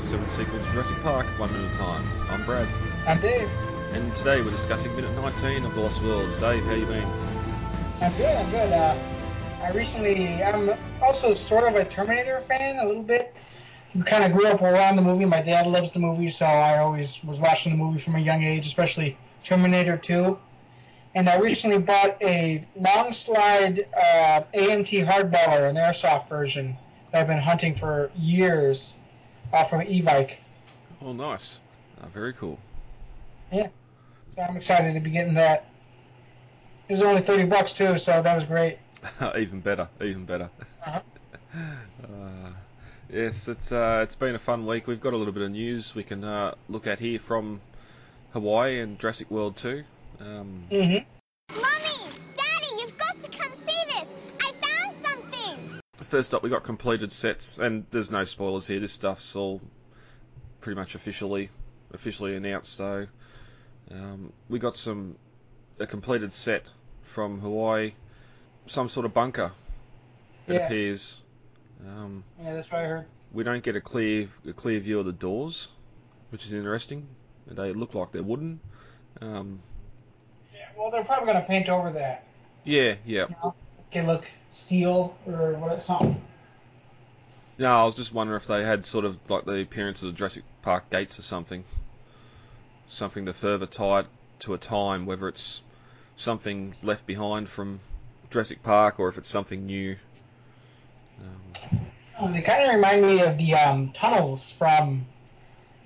27 sequel to Jurassic Park, one minute at a time. I'm Brad. I'm Dave. And today we're discussing minute 19 of The Lost World. Dave, how you been? I'm good, I'm good. Uh, I recently, I'm also sort of a Terminator fan, a little bit. Kind of grew up around the movie. My dad loves the movie, so I always was watching the movie from a young age, especially Terminator 2. And I recently bought a long slide uh, AMT hardballer, an airsoft version that I've been hunting for years uh, from eBay. Oh, nice. Uh, very cool. Yeah. So I'm excited to be getting that. It was only 30 bucks too, so that was great. even better, even better. Uh-huh. Uh, yes, it's uh, it's been a fun week. We've got a little bit of news we can uh, look at here from Hawaii and Jurassic World 2. Um, Mm-hmm. First up, we got completed sets, and there's no spoilers here. This stuff's all pretty much officially officially announced. So um, we got some a completed set from Hawaii, some sort of bunker. It Yeah. appears. Um, Yeah, that's what I heard. we don't get a clear a clear view of the doors, which is interesting. They look like they're wooden. Um, Yeah, well, they're probably gonna paint over that. yeah, yeah. You know, look steel or what something. No, I was just wondering if they had sort of like the appearance of the Jurassic Park gates or something. Something to further tie it to a time, whether it's something left behind from Jurassic Park or if it's something new. Um, Um, they kind of remind me of the um, tunnels from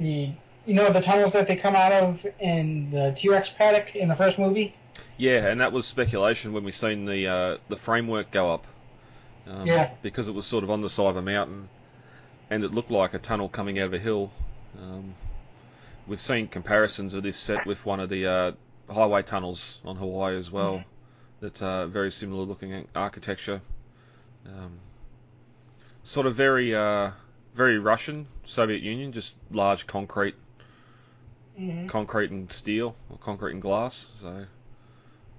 the, you know, the tunnels that they come out of in the T-Rex paddock in the first movie. yeah, and that was speculation when we seen the uh, the framework go up. Um, Yeah. Because it was sort of on the side of a mountain, and it looked like a tunnel coming out of a hill. Um, we've seen comparisons of this set with one of the uh, highway tunnels on Hawaii as well. That uh, very similar looking architecture. Um, sort of very uh, very Russian, Soviet Union, just large concrete, Mm-hmm. concrete and steel, or concrete and glass. So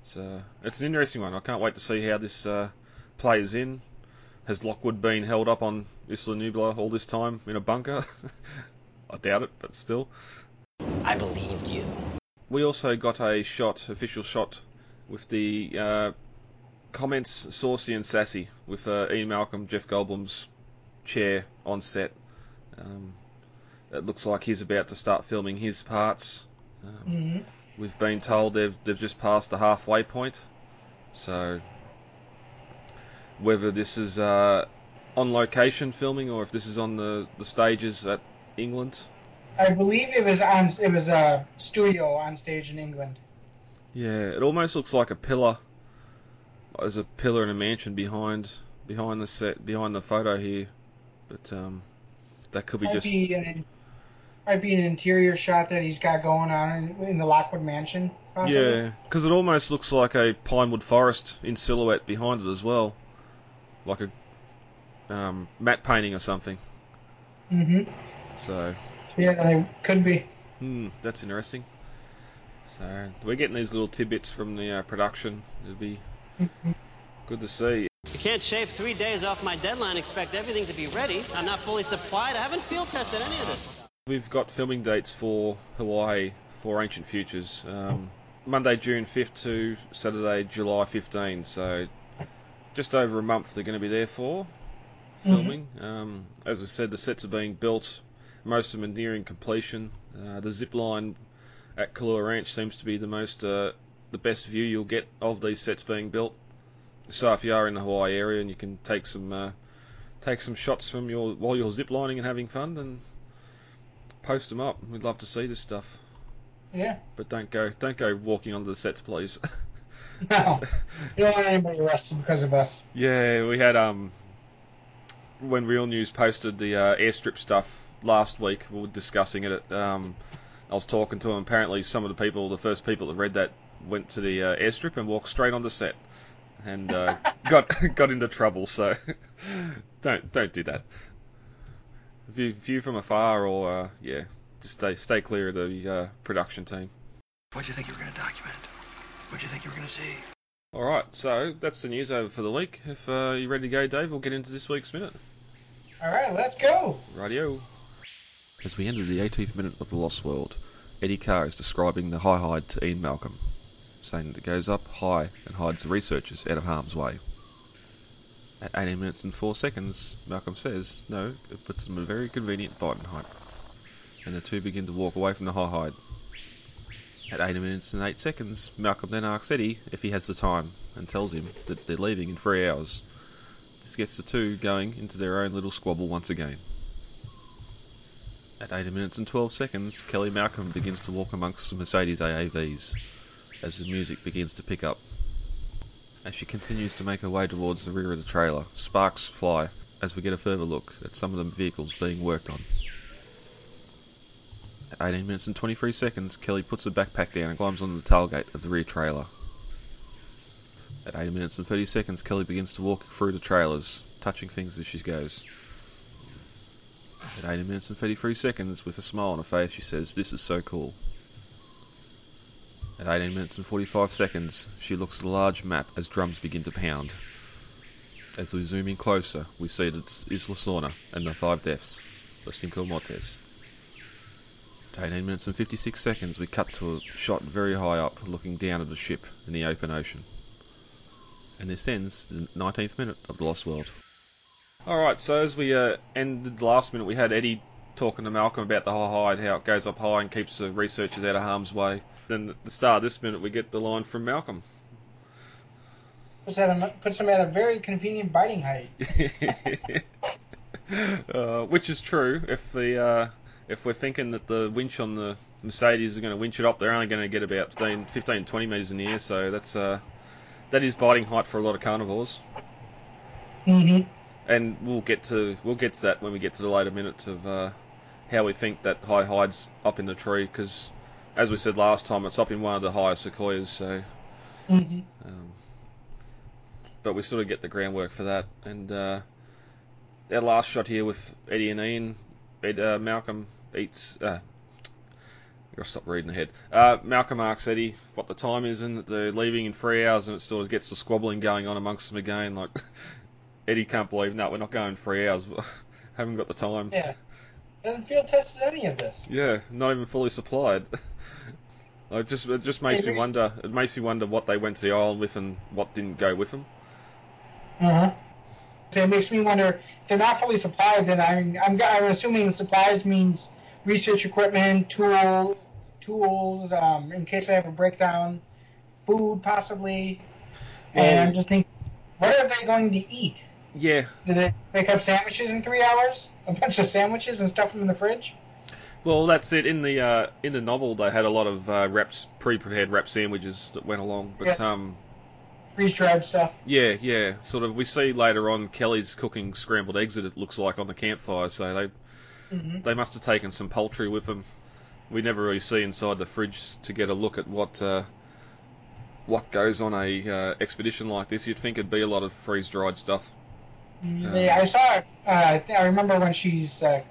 it's uh, it's an interesting one. I can't wait to see how this uh, plays in. Has Lockwood been held up on Isla Nublar all this time in a bunker? I doubt it, but still. I believed you. We also got a shot, official shot, with the uh, comments saucy and sassy with uh, Ian Malcolm, Jeff Goldblum's chair on set. Um, it looks like he's about to start filming his parts. Um, Mm-hmm. We've been told they've they've just passed the halfway point, so whether this is uh, on location filming or if this is on the, the stages at England, I believe it was on. It was a studio on stage in England. yeah, it almost looks like a pillar. There's a pillar in a mansion behind behind the set behind the photo here, but um, that could be Might just be an might be an interior shot that he's got going on in, in the Lockwood Mansion. Possibly. yeah, because it almost looks like a pinewood forest in silhouette behind it as well, like a um, matte painting or something. Mm-hmm. So, Yeah, it could be. hmm, that's interesting. So, we're getting these little tidbits from the uh, production. It'll be good to see. You can't shave three days off my deadline, expect everything to be ready. I'm not fully supplied. I haven't field tested any of this. We've got filming dates for Hawaii for Ancient Futures. Um, Monday, June 5th to Saturday, July 15th. So, just over a month they're going to be there for filming. Um, as I said, the sets are being built. Most of them are nearing completion. Uh, the zip line at Kualoa Ranch seems to be the most, uh, the best view you'll get of these sets being built. So if you are in the Hawaii area and you can take some, uh, take some shots from your while you're zip lining and having fun, then post them up. We'd love to see this stuff. Yeah. But don't go, don't go walking onto the sets, please. No. You don't want anybody arrested because of us. Yeah, we had um when Real News posted the uh, airstrip stuff last week. We were discussing it. Um, I was talking to them. Apparently, some of the people, the first people that read that, went to the uh, airstrip and walked straight onto set, and uh, got got into trouble. So don't don't do that. View view from afar, or uh, yeah, just stay stay clear of the uh, production team. What'd you think you were going to document? What'd you think you were going to see? All right, so that's the news over for the week. If uh, you're ready to go, Dave, we'll get into this week's minute. All right, let's go. Radio. As we enter the 18th minute of The Lost World, Eddie Carr is describing the high hide to Ian Malcolm, saying that it goes up high and hides the researchers out of harm's way. At 18 minutes and 4 seconds, Malcolm says, no, it puts them in a very convenient fighting height, and the two begin to walk away from the high hide. At 80 minutes and 8 seconds, Malcolm then asks Eddie if he has the time, and tells him that they're leaving in 3 hours. This gets the two going into their own little squabble once again. At 80 minutes and 12 seconds, Kelly Malcolm begins to walk amongst the Mercedes AAVs as the music begins to pick up. As she continues to make her way towards the rear of the trailer, sparks fly as we get a further look at some of the vehicles being worked on. At 18 minutes and 23 seconds, Kelly puts her backpack down and climbs onto the tailgate of the rear trailer. At 18 minutes and 30 seconds, Kelly begins to walk through the trailers, touching things as she goes. At 18 minutes and 33 seconds, with a smile on her face, she says, This is so cool. At 18 minutes and 45 seconds, she looks at a large map as drums begin to pound. As we zoom in closer, we see that it's Isla Sorna and the five deaths, Los Cinco Mortes. At 18 minutes and 56 seconds, we cut to a shot very high up, looking down at the ship in the open ocean. And this ends the 19th minute of The Lost World. Alright, so as we uh, ended the last minute, we had Eddie talking to Malcolm about the high hide, how it goes up high and keeps the researchers out of harm's way. Then at the start of this minute, we get the line from Malcolm. Puts, at a, puts him at a very convenient biting height. uh, which is true. If the uh, if we're thinking that the winch on the Mercedes is going to winch it up, they're only going to get about 15, 15 20 meters in the air. So that's uh, that is biting height for a lot of carnivores. hmm And we'll get to we'll get to that when we get to the later minutes of uh, how we think that high hides up in the tree because, as we said last time, it's up in one of the highest sequoias. So, hmm um, but we sort of get the groundwork for that. And uh, our last shot here with Eddie and Ian, Ed, uh, Malcolm eats. Uh, I'll stop reading ahead. Uh, Malcolm asks Eddie what the time is and they're leaving in three hours, and it still gets the squabbling going on amongst them again. Like Eddie can't believe, no, we're not going three hours. Haven't got the time. Yeah. Doesn't feel tested any of this. Yeah, not even fully supplied. it just it just makes me wonder. It makes me wonder what they went to the island with and what didn't go with them. Uh-huh. So it makes me wonder if they're not fully supplied. Then I'm I'm, I'm assuming supplies means research equipment, tool, tools, um, in case I have a breakdown, food possibly. and I'm just thinking, what are they going to eat? Yeah, Do they make up sandwiches in three hours? A bunch of sandwiches and stuff them in the fridge? Well, that's it. In the uh, in the novel, they had a lot of uh, wraps, pre-prepared wrap sandwiches that went along. But Yeah. um, Freeze dried stuff. yeah, yeah, sort of. We see later on Kelly's cooking scrambled eggs. That it looks like on the campfire. So they hmm they must have taken some poultry with them. We never really see inside the fridge to get a look at what uh, what goes on a uh, expedition like this. You'd think it'd be a lot of freeze-dried stuff. Yeah, I saw. Uh, I remember when she's uh,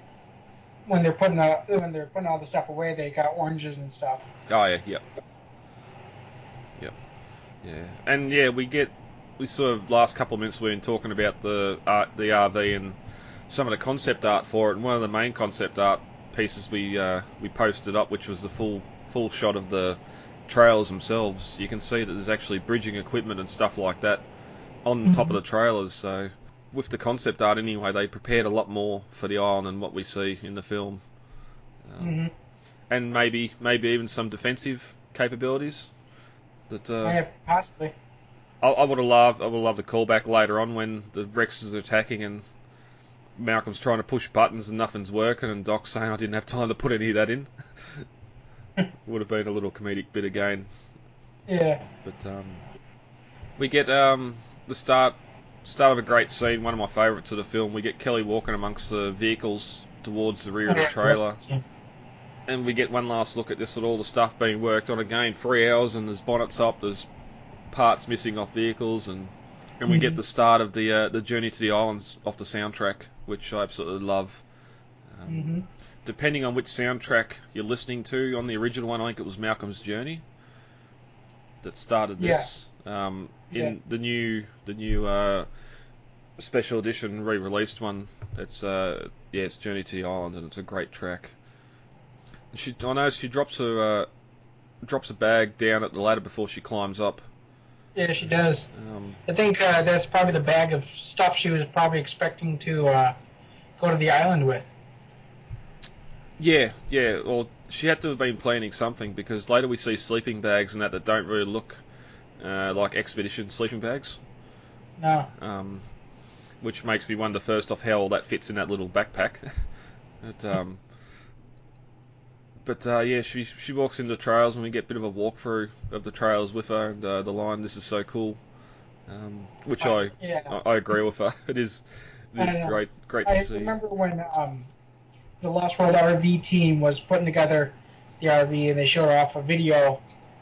when they're putting the, when they're putting all the stuff away, they got oranges and stuff. Oh yeah, yep, yep, yeah, and yeah, we get we sort of last couple of minutes we've been talking about the art, the RV and some of the concept art for it, and one of the main concept art pieces we uh, we posted up, which was the full full shot of the trailers themselves. You can see that there's actually bridging equipment and stuff like that on top of the trailers. So with the concept art anyway, they prepared a lot more for the island than what we see in the film. Um, hmm and maybe maybe even some defensive capabilities. That uh, yeah, possibly. I, I would have loved. I would love the callback later on when the Rex is attacking and Malcolm's trying to push buttons and nothing's working, and Doc's saying I didn't have time to put any of that in. would have been a little comedic bit again. Yeah. But um, we get um, the start start of a great scene, one of my favourites of the film. We get Kelly walking amongst the vehicles towards the rear of the trailer and we get one last look at just at all the stuff being worked on again. Three hours, and there's bonnets up, there's parts missing off vehicles, and and we get Mhm. the start of the uh, the journey to the islands off the soundtrack, which I absolutely love. Um, hmm Depending on which soundtrack you're listening to, on the original one, I think it was Malcolm's Journey that started this. Um, in Yeah. the new the new uh, special edition re-released one. It's uh, yeah, it's Journey to the Island, and it's a great track. She, I know she drops her uh, drops a bag down at the ladder before she climbs up. Yeah, she does. Um, I think uh, that's probably the bag of stuff she was probably expecting to uh, go to the island with. yeah, yeah. Well, she had to have been planning something because later we see sleeping bags and that that don't really look uh, like expedition sleeping bags. No. um, which makes me wonder first off how all that fits in that little backpack. but um, but uh, yeah, she she walks into the trails and we get a bit of a walkthrough of the trails with her and uh, the line. This is so cool, um, which I, yeah. I I agree with her. It is it is great great to I see. I remember when um, the Lost World RV team was putting together the RV and they showed off a video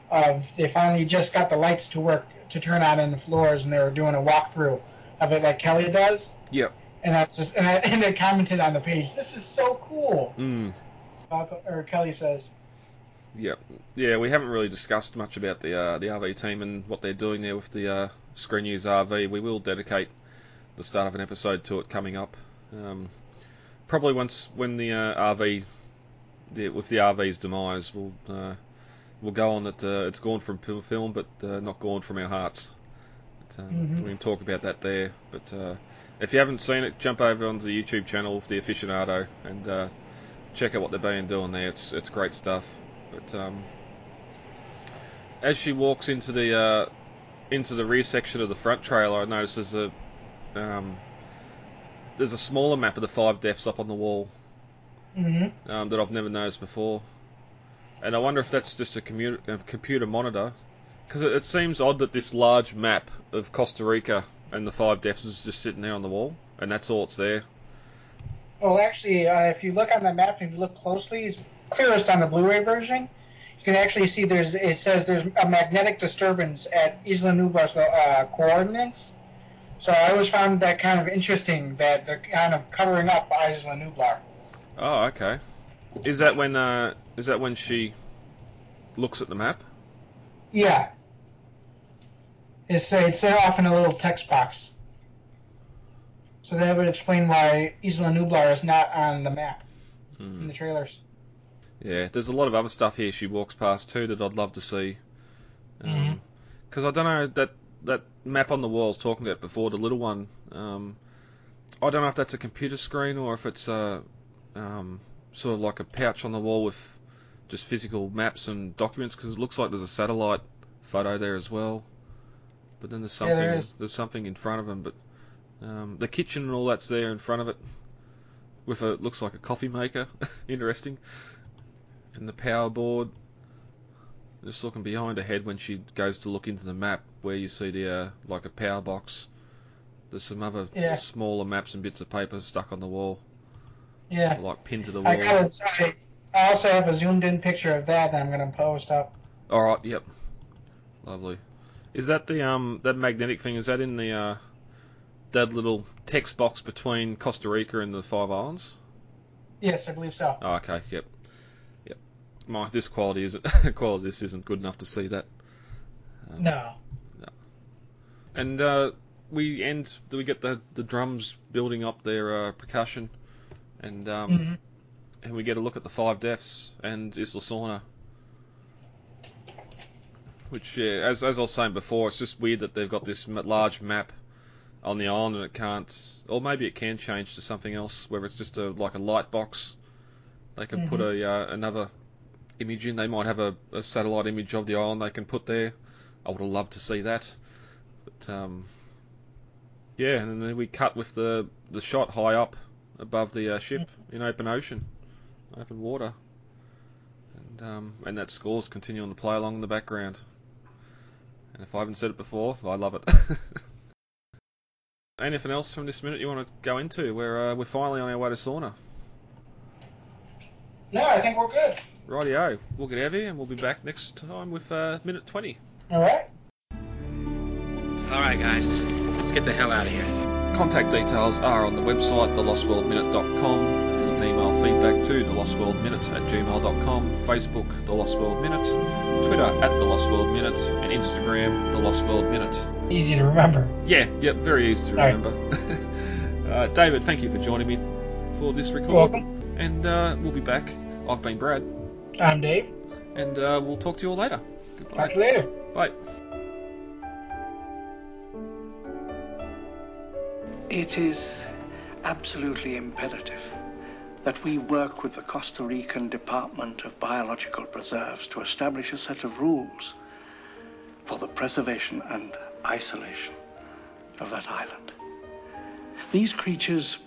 of they finally just got the lights to work to turn on in the floors and they were doing a walkthrough of it like Kelly does. Yep. And that's just and, I, and they commented on the page, "This is so cool." Mm. Falco- Or Kelly says, Yep. Yeah, we haven't really discussed much about the uh, the RV team and what they're doing there with the uh, Screen News RV. We will dedicate the start of an episode to it coming up. Um, probably once when the uh, RV, the, with the RV's demise, we'll uh, we'll go on that uh, it's gone from film, but uh, not gone from our hearts. But, um, Mhm. We can talk about that there. But uh, if you haven't seen it, jump over onto the YouTube channel of the aficionado and uh, check out what they've been doing there. It's it's great stuff. But um, as she walks into the uh, into the rear section of the front trailer, I notice there's a um, there's a smaller map of the five deaths up on the wall mm-hmm. um, that I've never noticed before, and I wonder if that's just a, a computer monitor, because it, it seems odd that this large map of Costa Rica and the five deaths is just sitting there on the wall, and that's all it's there. Well, actually, uh, if you look on the map, and you look closely, it's clearest on the Blu-ray version. You can actually see there's it says there's a magnetic disturbance at Isla Nublar's uh, coordinates. So I always found that kind of interesting that they're kind of covering up Isla Nublar. Oh, okay. Is that when uh, is that when she looks at the map? Yeah. It's uh, it's there off in a little text box. So that would explain why Isla Nublar is not on the map in Hmm. the trailers. Yeah, there's a lot of other stuff here she walks past too that I'd love to see. Because Mhm. I don't know that that map on the wall I was talking about before, the little one. Um, I don't know if that's a computer screen or if it's a um, sort of like a pouch on the wall with just physical maps and documents. Because it looks like there's a satellite photo there as well. But then there's Yeah, something there is. there's something in front of them. But um, the kitchen and all that's there in front of it, with a looks like a coffee maker. Interesting. And the power board. Just looking behind her head when she goes to look into the map, where you see the uh, like a power box. There's some other Yeah. smaller maps and bits of paper stuck on the wall, Yeah. like pinned to the I wall. got it. I, I also have a zoomed in picture of that that I'm going to post up. All right, yep, lovely. Is that the um that magnetic thing? Is that in the uh that little text box between Costa Rica and the Five Islands? Yes, I believe so. Oh, okay, yep, yep. My this quality isn't quality. This isn't good enough to see that. Um, No. And uh, we end. Do We get the the drums building up their uh, percussion, and um, Mhm. and we get a look at the five deaths and Isla Sorna. Which, yeah, as as I was saying before, it's just weird that they've got this large map on the island and it can't, or maybe it can change to something else, whether it's just a like a light box. They can put a uh, another image in. They might have a, a satellite image of the island they can put there. I would have loved to see that, but um, yeah, and then we cut with the the shot high up above the uh, ship in open ocean, open water, and um, and that score's continuing to play along in the background. And if I haven't said it before, I love it. Anything else from this minute you want to go into? We're uh, we're finally on our way to Sorna. No, I think we're good. Rightio, we'll get out of here and we'll be back next time with uh, minute 20. All right. All right, guys, let's get the hell out of here. Contact details are on the website, thelostworldminute.com. You can can email feedback to the Lost World Minute at gmail.com, Facebook, The Lost World Minute, Twitter at The Lost World Minute, and Instagram, The Lost World Minute. Easy to remember. Yeah, yep, very easy to Right. remember. uh, David, thank you for joining me for this record. welcome. And uh, we'll be back. I've been Brad, I'm Dave. and uh, we'll talk to you all later. Goodbye. Talk to you later. Bye. It is absolutely imperative that we work with the Costa Rican Department of Biological Preserves to establish a set of rules for the preservation and isolation of that island. These creatures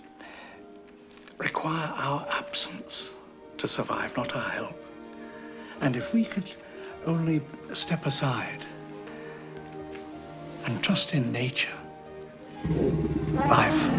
require our absence to survive, not our help. And if we could only step aside and trust in nature, life